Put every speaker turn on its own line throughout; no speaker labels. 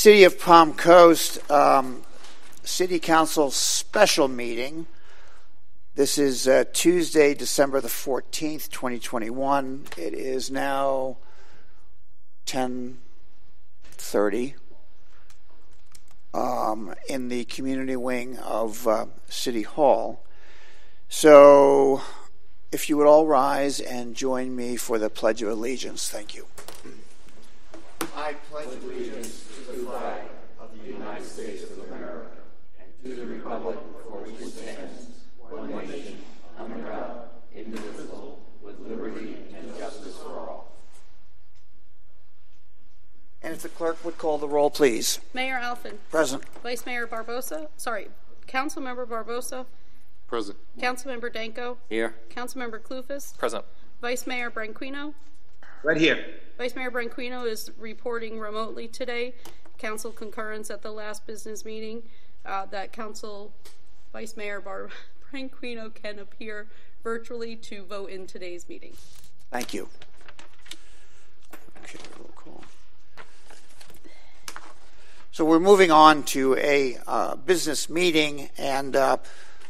City of Palm Coast um, City Council special meeting. This is uh, Tuesday, December the 14th, 2021. It is now 10:30 um, in the community wing of uh, City Hall. So, if you would all rise and join me for the Pledge of Allegiance. Thank you. I pledge allegiance the flag of the United States of America and to the republic for which it stands, one nation, under God, indivisible, with liberty and justice for all. And if the clerk would call the roll, please.
Mayor Alfin.
Present.
Vice Mayor Barbosa. Sorry, Councilmember Barbosa.
Present.
Councilmember Danko.
Here.
Councilmember Klufas.
Present.
Vice Mayor Branquinho.
Right here.
Vice Mayor Branquinho is reporting remotely today. Council concurrence at the last business meeting uh, that Council Vice Mayor Bar- Branquinho can appear virtually to vote in today's meeting.
Thank you. Okay, roll call. So we're moving on to a uh, business meeting, and uh,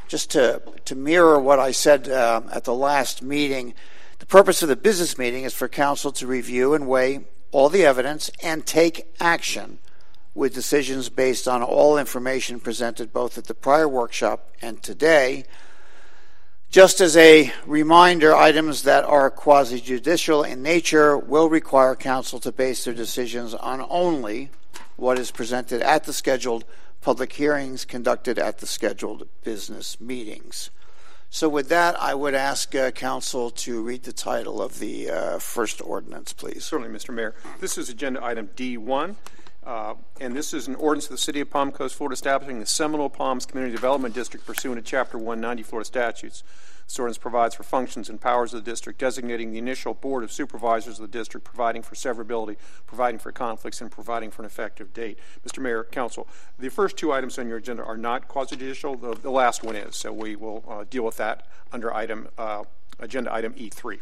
just to, to mirror what I said uh, at the last meeting, the purpose of the business meeting is for council to review and weigh all the evidence and take action with decisions based on all information presented both at the prior workshop and today. Just as a reminder, items that are quasi judicial in nature will require council to base their decisions on only what is presented at the scheduled public hearings conducted at the scheduled business meetings. So, with that, I would ask uh, council to read the title of the uh, first ordinance, please.
Certainly, Mr. Mayor. This is agenda item D1, uh, and this is an ordinance of the City of Palm Coast, Florida, establishing the Seminole Palms Community Development District pursuant to Chapter 190 Florida statutes. This ordinance provides for functions and powers of the district, designating the initial board of supervisors of the district, providing for severability, providing for conflicts, and providing for an effective date. Mr. Mayor, Council, the first two items on your agenda are not quasi-judicial. The, the last one is, so we will uh, deal with that under item uh, agenda item E3.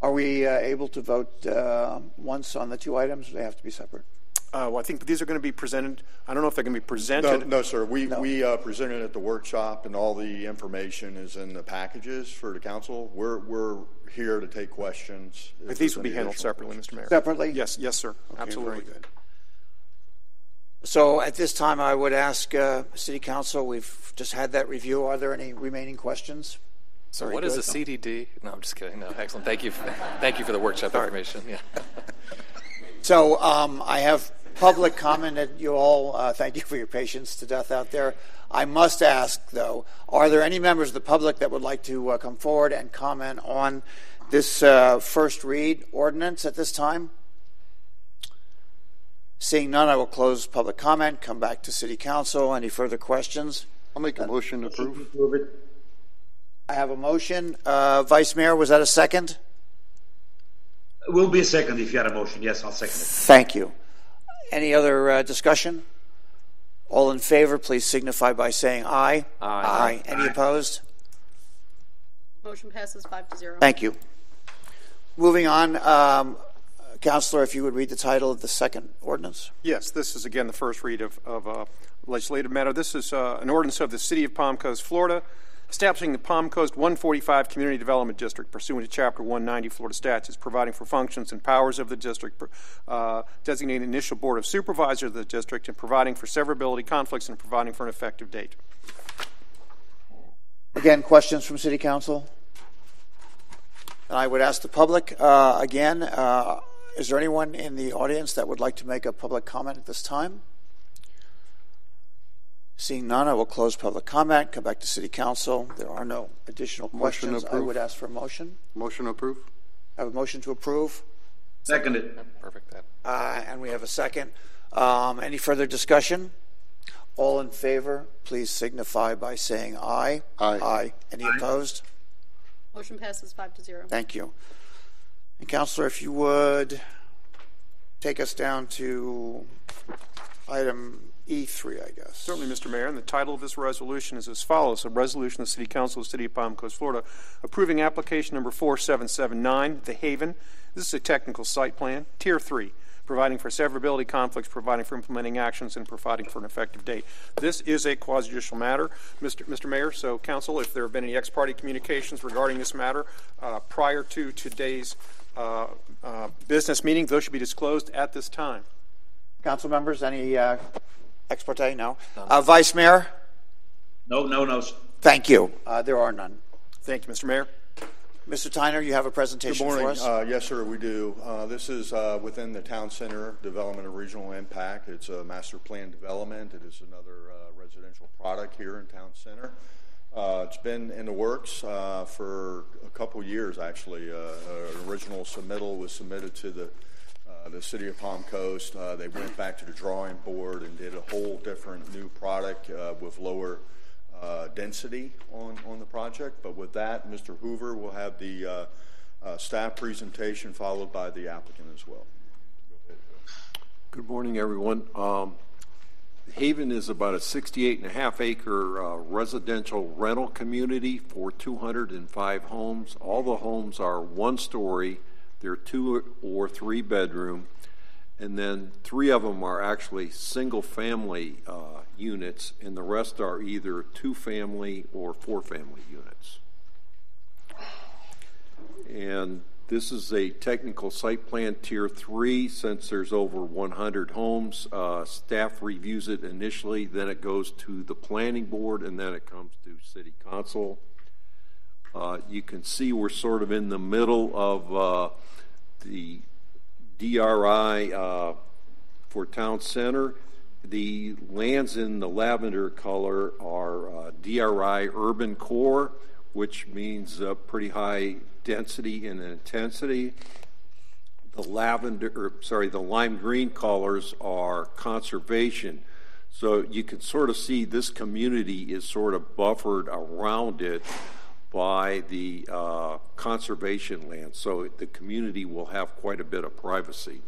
Are we uh, able to vote uh, once on the two items? Do they have to be separate.
Uh, well, I think these are going to be presented. I don't know if they're going to be presented.
no, sir. We,
No.
we uh, presented at the workshop, and all the information is in the packages for the council. We're, we're here to take questions.
But these will be handled separately,
questions.
Mr. Mayor.
Separately?
Yes, yes, sir.
Okay,
Absolutely.
Very good. So at this time, I would ask uh, City Council, we've just had that review. Are there any remaining questions?
So
Very
what is
good.
a CDD? No, I'm just kidding. No, excellent. Thank you. Thank you for the workshop information. Yeah.
So um, I have public comment that you all, uh, thank you for your patience to death out there. I must ask, though, are there any members of the public that would like to uh, come forward and comment on this uh, first read ordinance at this time? Seeing none, I will close public comment, come back to City Council. Any further questions?
I'll make a motion to approve.
Approve it.
I have a motion. Uh, Vice Mayor, was that a second?
Will be a second if you had a motion. Yes, I'll second it.
Thank you. Any other uh, discussion? All in favor, please signify by saying aye.
Aye. aye.
Any opposed?
Motion passes five to zero.
Thank you. Moving on, um, Counselor, if you would read the title of the second ordinance.
Yes, this is again the first read of, of uh, legislative matter. This is uh, an ordinance of the City of Palm Coast, Florida, establishing the Palm Coast 145 Community Development District pursuant to Chapter 190 Florida statutes, providing for functions and powers of the district, uh, designating initial board of supervisors of the district, and providing for severability, conflicts, and providing for an effective date.
Again, questions from City Council? And I would ask the public, uh, again, uh, is there anyone in the audience that would like to make a public comment at this time? Seeing none, I will close public comment, come back to City Council. There are no additional
Motion
questions. I
approve.
would ask for a motion.
Motion to approve?
I have a motion to approve,
Seconded.
Perfect. That.
uh, and we have a second. Um, any further discussion? All in favor, please signify by saying aye.
Aye.
Aye. Any opposed?
Motion passes five to zero.
Thank you. And Counselor, if you would take us down to item E3, I guess.
Certainly, Mr. Mayor, and the title of this resolution is as follows. A resolution of the City Council of the City of Palm Coast, Florida, approving application number 4779, The Haven. This is a technical site plan, Tier 3, providing for severability conflicts, providing for implementing actions, and providing for an effective date. This is a quasi judicial matter, Mr. Mr. Mayor. So, Council, if there have been any ex parte communications regarding this matter uh, prior to today's uh, uh, business meeting, those should be disclosed at this time.
Council members, any uh, ex parte? No. Uh, Vice Mayor?
No, no, no.
Thank you. Uh, there are none.
Thank you, Mr. Mayor.
Mr. Tyner, you have a presentation
Good
presentation
morning.
for us?
Uh, Yes, sir, we do. Uh, This is uh, within the Town Center Development of Regional Impact. It's a master plan development. It is another uh, residential product here in Town Center. Uh, It's been in the works uh, for a couple years, actually. Uh, An original submittal was submitted to the the city of Palm Coast. Uh, They went back to the drawing board and did a whole different new product uh, with lower uh, density on, on the project. But with that, Mr. Hoover will have the uh, uh, staff presentation followed by the applicant as well.
Good morning, everyone. Um, Haven is about a 68 and a half acre uh, residential rental community for 205 homes. All the homes are one story, they're two or three bedroom, and then three of them are actually single family uh, units, and the rest are either two family or four family units. And this is a technical site plan tier three, since there's over 100 homes. Uh, staff reviews it initially, then it goes to the planning board, and then it comes to city council. Uh, you can see we're sort of in the middle of uh, the DRI uh, for town center. The lands in the lavender color are uh, DRI urban core, which means uh, pretty high density and intensity. The lavender, or, sorry, the lime green colors are conservation. So you can sort of see this community is sort of buffered around it by the uh, conservation land. So the community will have quite a bit of privacy.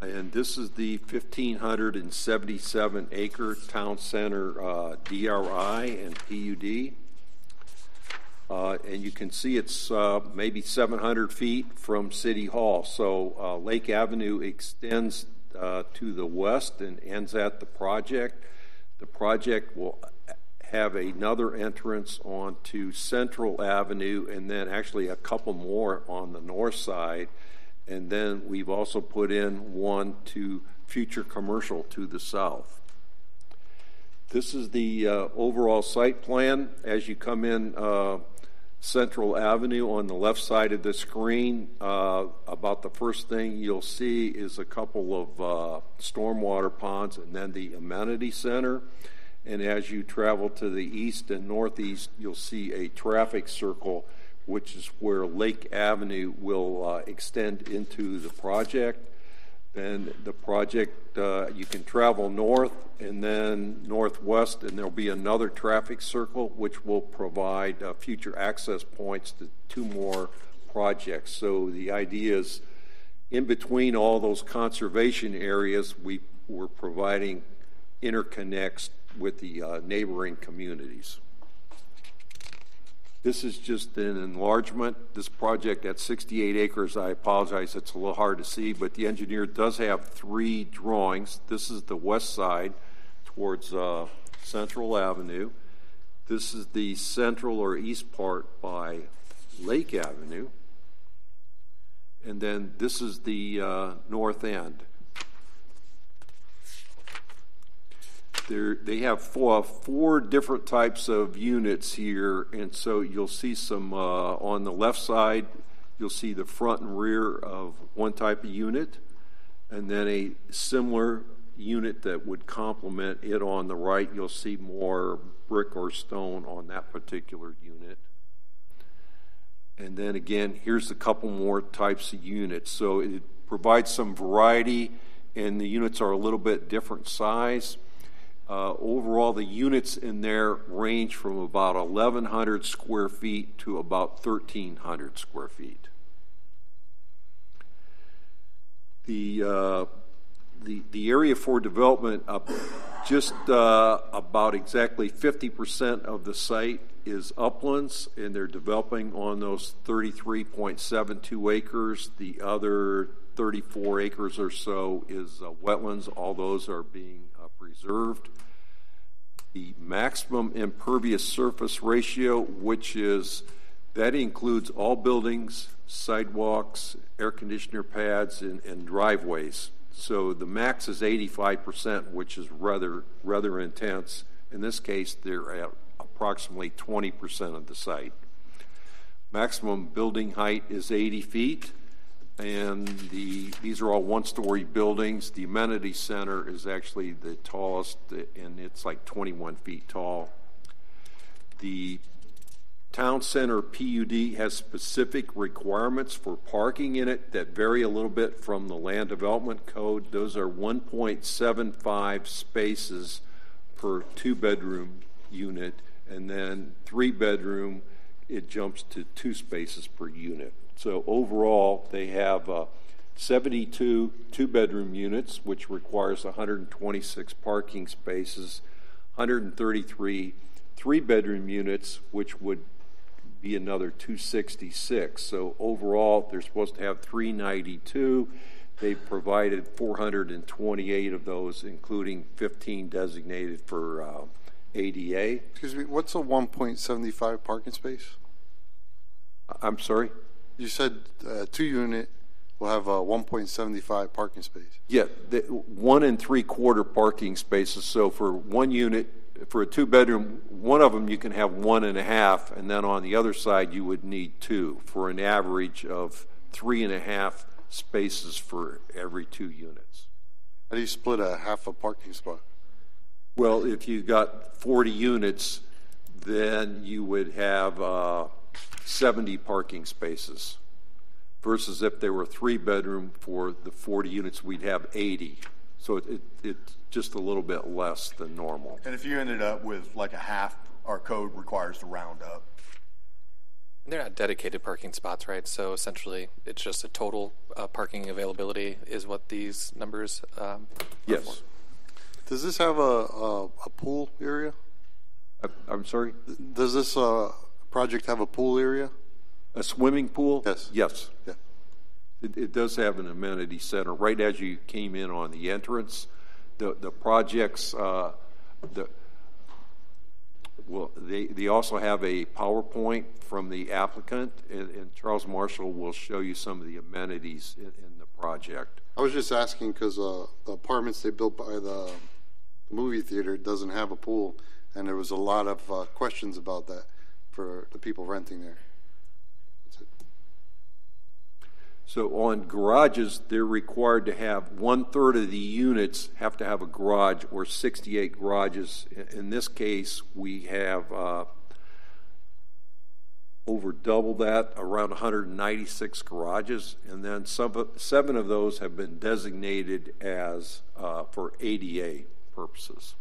And this is the 1,577 acre town center uh, DRI and PUD. Uh, and you can see it's uh, maybe 700 feet from City Hall. So uh, Lake Avenue extends uh, to the west and ends at the project. The project will have another entrance onto Central Avenue and then actually a couple more on the north side. And then we've also put in one to future commercial to the south. This is the uh, overall site plan. As you come in uh, Central Avenue on the left side of the screen, uh, about the first thing you'll see is a couple of uh, stormwater ponds and then the amenity center. And as you travel to the east and northeast, you'll see a traffic circle, which is where Lake Avenue will uh, extend into the project. Then the project, uh, you can travel north and then northwest, and there'll be another traffic circle which will provide uh, future access points to two more projects. So the idea is in between all those conservation areas, we, we're providing interconnects with the uh, neighboring communities. This is just an enlargement. This project at 68 acres, I apologize, it's a little hard to see, but the engineer does have three drawings. This is the west side towards uh, Central Avenue. This is the central or east part by Lake Avenue. And then this is the uh, north end. There, they have four, four different types of units here, and so you'll see some uh, on the left side. You'll see the front and rear of one type of unit, and then a similar unit that would complement it on the right. You'll see more brick or stone on that particular unit. And then again, here's a couple more types of units. So it provides some variety, and the units are a little bit different size. Uh, overall, the units in there range from about 1,100 square feet to about 1,300 square feet. The uh, the, the area for development, uh, just uh, about exactly 50% of the site is uplands, and they're developing on those 33.72 acres. The other 34 acres or so is uh, wetlands. All those are being preserved. The maximum impervious surface ratio, which is that includes all buildings, sidewalks, air conditioner pads, and, and driveways. So the max is 85%, which is rather rather intense. In this case, they're at approximately 20% of the site. Maximum building height is 80 feet, and the these are all one-story buildings. The amenity center is actually the tallest, and it's like 21 feet tall. The Town Center PUD has specific requirements for parking in it that vary a little bit from the Land Development Code. Those are 1.75 spaces per two bedroom unit, and then three bedroom, it jumps to two spaces per unit. So overall, they have uh, 72 two bedroom units, which requires 126 parking spaces, 133 three bedroom units, which would be another 266. So overall, they're supposed to have 392. They've provided 428 of those, including 15 designated for uh, ADA.
Excuse me, what's a 1.75 parking space?
I'm sorry?
You said uh, two unit will have a 1.75 parking space.
Yeah, the, one and three quarter parking spaces. So for one unit, for a two bedroom, one of them you can have one and a half, and then on the other side you would need two for an average of three and a half spaces for every two units.
How do you split a half a parking spot?
Well, if you got 40 units, then you would have uh, 70 parking spaces. Versus if they were three bedroom for the 40 units, we'd have 80. So it, it, it's just a little bit less than normal.
And if you ended up with like a half, our code requires to round up.
They're not dedicated parking spots, right? So essentially, it's just a total uh, parking availability is what these numbers. Um,
Yes.
for.
Does this have a, a, a pool area?
I, I'm sorry?
Does this uh, project have a pool area?
A swimming pool?
Yes.
Yes.
Yeah.
It, it does have an amenity center right as you came in on the entrance. The the projects uh, the well they they also have a PowerPoint from the applicant and, and Charles Marshall will show you some of the amenities in, in the project.
I was just asking because uh, the apartments they built by the movie theater doesn't have a pool, and there was a lot of uh, questions about that for the people renting there.
So on garages, they're required to have one third of the units have to have a garage or 68 garages. In- In this case, we have uh, over double that, around 196 garages, and then some, seven of those have been designated as uh, for ADA purposes.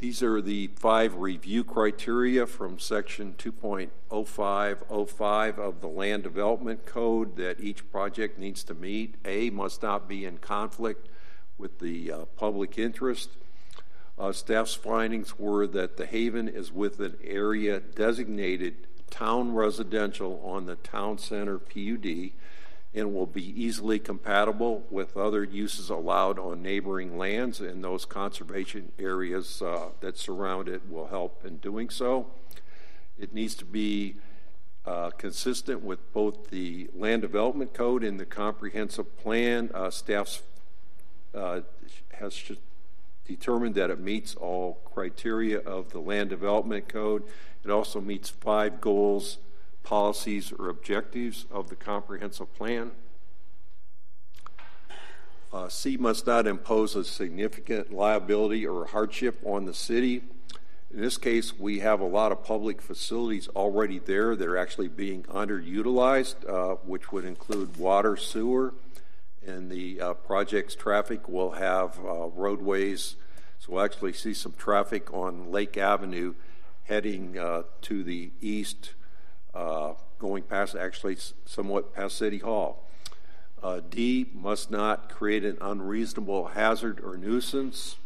These are the five review criteria from section 2.0505 of the Land Development Code that each project needs to meet. A, must not be in conflict with the uh, public interest. Uh, staff's findings were that the Haven is with an area designated town residential on the town center PUD and will be easily compatible with other uses allowed on neighboring lands, and those conservation areas uh, that surround it will help in doing so. It needs to be uh, consistent with both the Land Development Code and the Comprehensive Plan. Uh, staff's uh, has determined that it meets all criteria of the Land Development Code. It also meets five goals, policies, or objectives of the comprehensive plan. Uh, C must not impose a significant liability or hardship on the city. In this case, we have a lot of public facilities already there that are actually being underutilized, uh, which would include water, sewer, and the uh, project's traffic will have uh, roadways. So we'll actually see some traffic on Lake Avenue heading uh, to the east, uh, going past, actually somewhat past City Hall. Uh, D, must not create an unreasonable hazard or nuisance.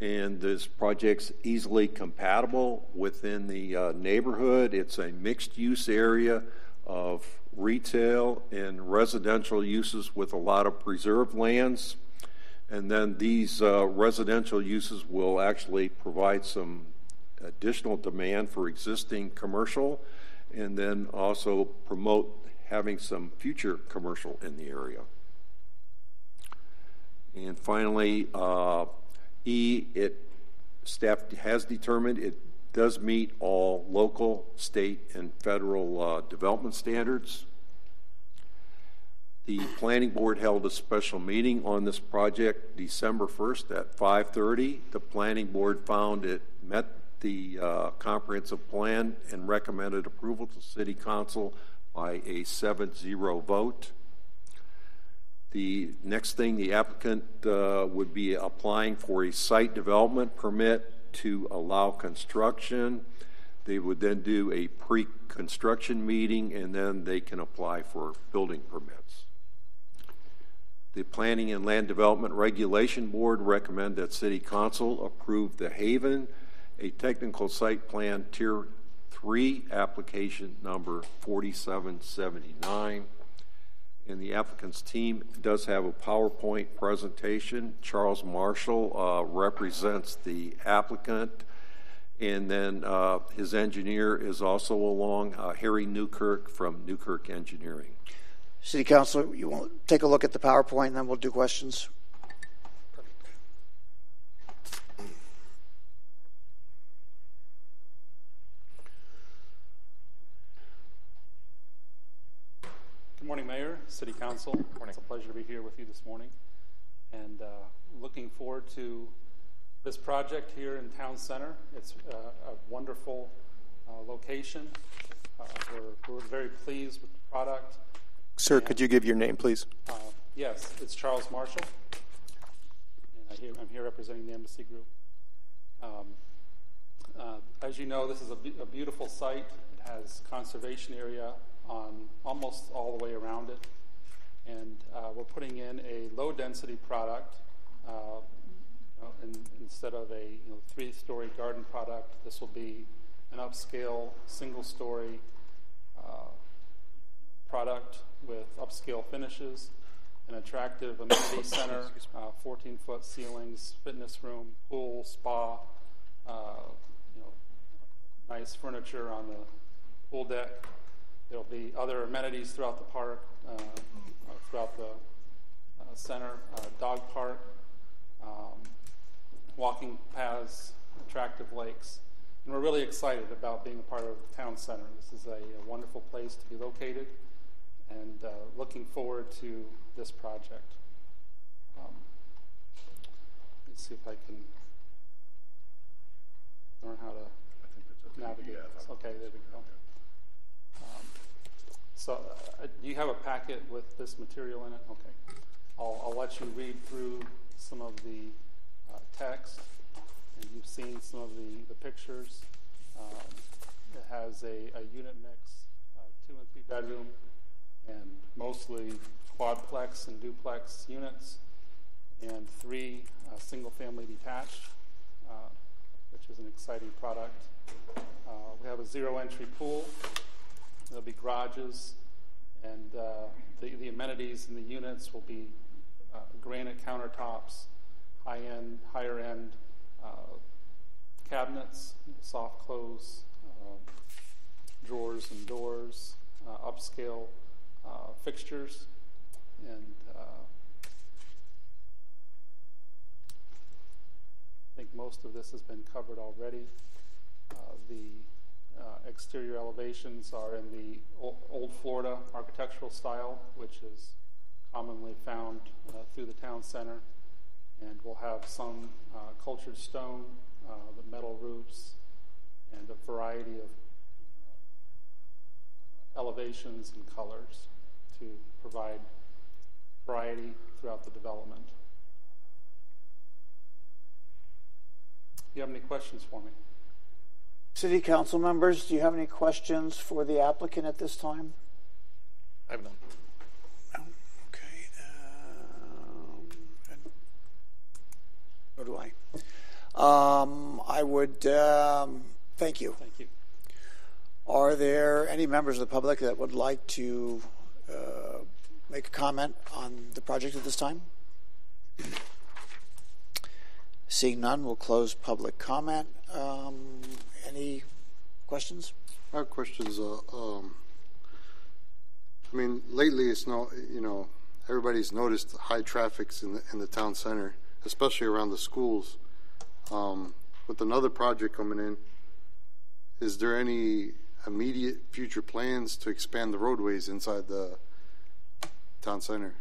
And this project's easily compatible within the uh, neighborhood. It's a mixed use area of retail and residential uses with a lot of preserved lands. And then these uh, residential uses will actually provide some additional demand for existing commercial and then also promote having some future commercial in the area. And finally, uh, E, it staff has determined it does meet all local, state, and federal uh, development standards. The planning board held a special meeting on this project December 1st at 5:30. The planning board found it met the uh, comprehensive plan and recommended approval to city council by a 7-0 vote. The next thing, the applicant uh, would be applying for a site development permit to allow construction. They would then do a pre-construction meeting and then they can apply for building permits. The Planning and Land Development Regulation Board recommend that City Council approve the Haven, a technical site plan Tier 3 application number 4779. And the applicant's team does have a PowerPoint presentation. Charles Marshall uh, represents the applicant. And then uh, his engineer is also along, uh, Harry Newkirk from Newkirk Engineering.
City Council, you want to take a look at the PowerPoint, and then we'll do questions.
Good morning, Mayor, City Council. It's a pleasure to be here with you this morning. And uh, looking forward to this project here in Town Center. It's uh, a wonderful uh, location. Uh, we're, we're very pleased with the product.
Sir, could you give your name, please?
Uh, yes, it's Charles Marshall. And I hear, I'm here representing the Embassy Group. Um, uh, as you know, this is a, be- a beautiful site. It has conservation area on almost all the way around it. And uh, we're putting in a low density product. Uh, in, instead of a you know, three story garden product, this will be an upscale single story uh, product with upscale finishes, an attractive amenity center, 14 foot ceilings, fitness room, pool, spa, uh, you know, nice furniture on the pool deck. There'll be other amenities throughout the park, uh, throughout the uh, center, uh, dog park, um, walking paths, attractive lakes. And we're really excited about being a part of the town center. This is a, a wonderful place to be located and uh, looking forward to this project. Um, let's see if I can learn how to navigate this. Okay, there we go. Um, so, uh, do you have a packet with this material in it? Okay. I'll, I'll let you read through some of the uh, text, and you've seen some of the, the pictures. Um, it has a, a unit mix, uh, two and three bedroom, and mostly quadplex and duplex units, and three uh, single family detached, uh, which is an exciting product. Uh, we have a zero entry pool. There'll be garages, and uh, the, the amenities in the units will be uh, granite countertops, high end, higher end uh, cabinets, soft close drawers and doors, upscale uh, fixtures, and uh, I think most of this has been covered already. Uh, the uh, exterior elevations are in the old Florida architectural style, which is commonly found uh, through the town center. And we'll have some uh, cultured stone, the metal roofs, and a variety of elevations and colors to provide variety throughout the development. Do you have any questions for me?
City council members, do you have any questions for the applicant at this time?
I have none.
Okay. Um, do I. Um, I would um, thank you.
Thank you.
Are there any members of the public that would like to uh, make a comment on the project at this time? Seeing none, we'll close public comment. Uh, any questions?
I have questions. Uh, um, I mean, lately it's no, you know, everybody's noticed high traffics in the, in the town center, especially around the schools. Um, with another project coming in, is there any immediate future plans to expand the roadways inside the town center?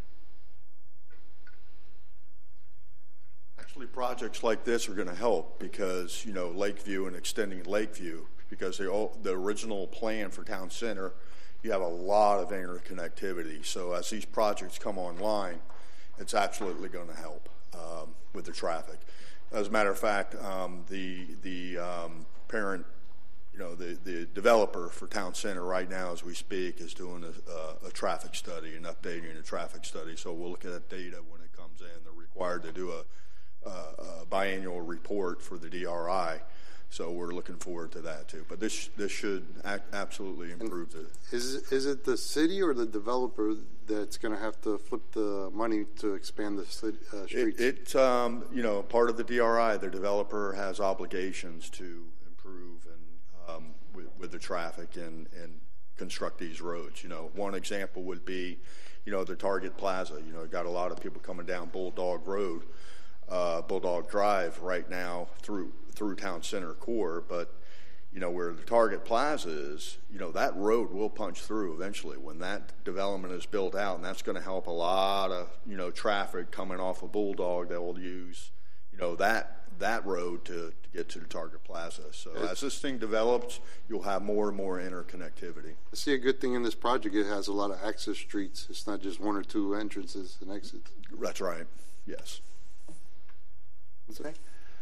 Projects like this are going to help because, you know, Lakeview and extending Lakeview, because the, original plan for town center, you have a lot of interconnectivity. So as these projects come online, it's absolutely going to help um, with the traffic. As a matter of fact, um, the, the um, parent, you know, the, the developer for town center right now as we speak is doing a, a, a traffic study and updating a traffic study. So we'll look at that data when it comes in. They're required to do a biannual report for the DRI. So we're looking forward to that too. But this this should absolutely improve the.
Is is it the city or the developer that's going to have to flip the money to expand the city, uh,
It,
streets?
it's um, you know part of the DRI. The developer has obligations to improve and um, with, with the traffic and and construct these roads. You know, one example would be, you know, the Target Plaza. You know, got a lot of people coming down Bulldog Road, uh, Bulldog Drive right now through through town center core, but you know where the Target Plaza is, you know that road will punch through eventually when that development is built out, and that's going to help a lot of you know traffic coming off of Bulldog that will use you know that that road to, to get to the Target Plaza. So as this thing develops, you'll have more and more interconnectivity.
I see a good thing in this project. It has a lot of access streets. It's not just one or two entrances and exits.
That's right. Yes.
Okay.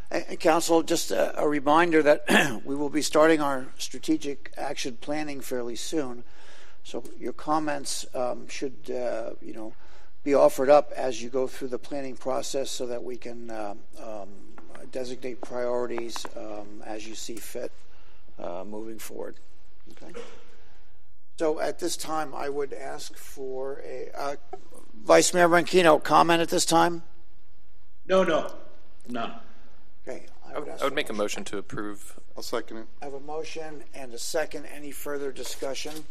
And, Council, just a, a reminder that we will be starting our strategic action planning fairly soon. So your comments um, should, uh, you know, be offered up as you go through the planning process so that we can um, um, designate priorities um, as you see fit uh, moving forward. Okay. So at this time, I would ask for a uh, Vice Mayor Branquinho comment at this time.
No, no, none.
Okay.
I would,
ask
I would
for
make a motion to approve.
I'll second it.
I have a motion and a second. Any further discussion?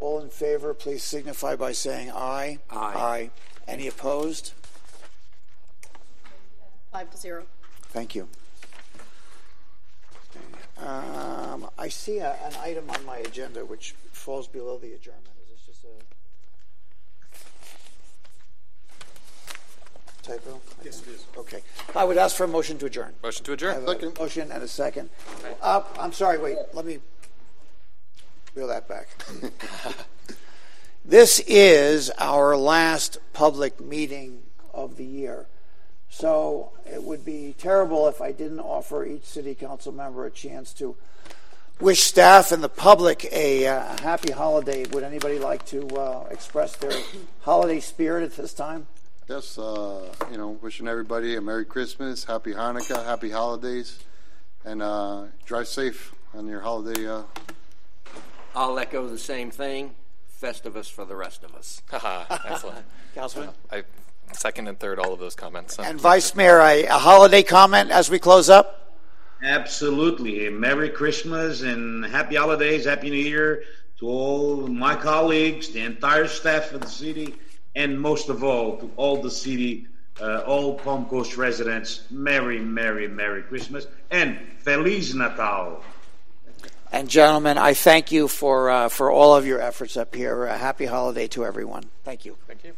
All in favor, please signify by saying aye. Aye. Any opposed?
Five to zero.
Thank you. Um, I see a, an item on my agenda which falls below the adjournment. Is this just a typo? Yes, it is. Okay. I would ask for a motion to adjourn.
Motion to
I
adjourn.
have a motion and a second. Uh, I'm sorry, wait, let me reel that back. This is our last public meeting of the year. So it would be terrible if I didn't offer each city council member a chance to wish staff and the public a uh, happy holiday. Would anybody like to uh, express their holiday spirit at this time?
Yes, uh, you know, wishing everybody a Merry Christmas, Happy Hanukkah, Happy Holidays, and uh, drive safe on your holiday. Uh,
I'll echo the same thing. Festivus for the rest of us.
Excellent.
Councilman?
I second and third all of those comments.
And Vice Mayor, a, a holiday comment as we close up?
Absolutely. Merry Christmas and Happy Holidays, Happy New Year to all my colleagues, the entire staff of the city, and most of all, to all the city, uh, all Palm Coast residents. Merry, Merry, Merry Christmas and Feliz Natal.
And gentlemen, I thank you for uh, for all of your efforts up here. A happy holiday to everyone. Thank you.
Thank you.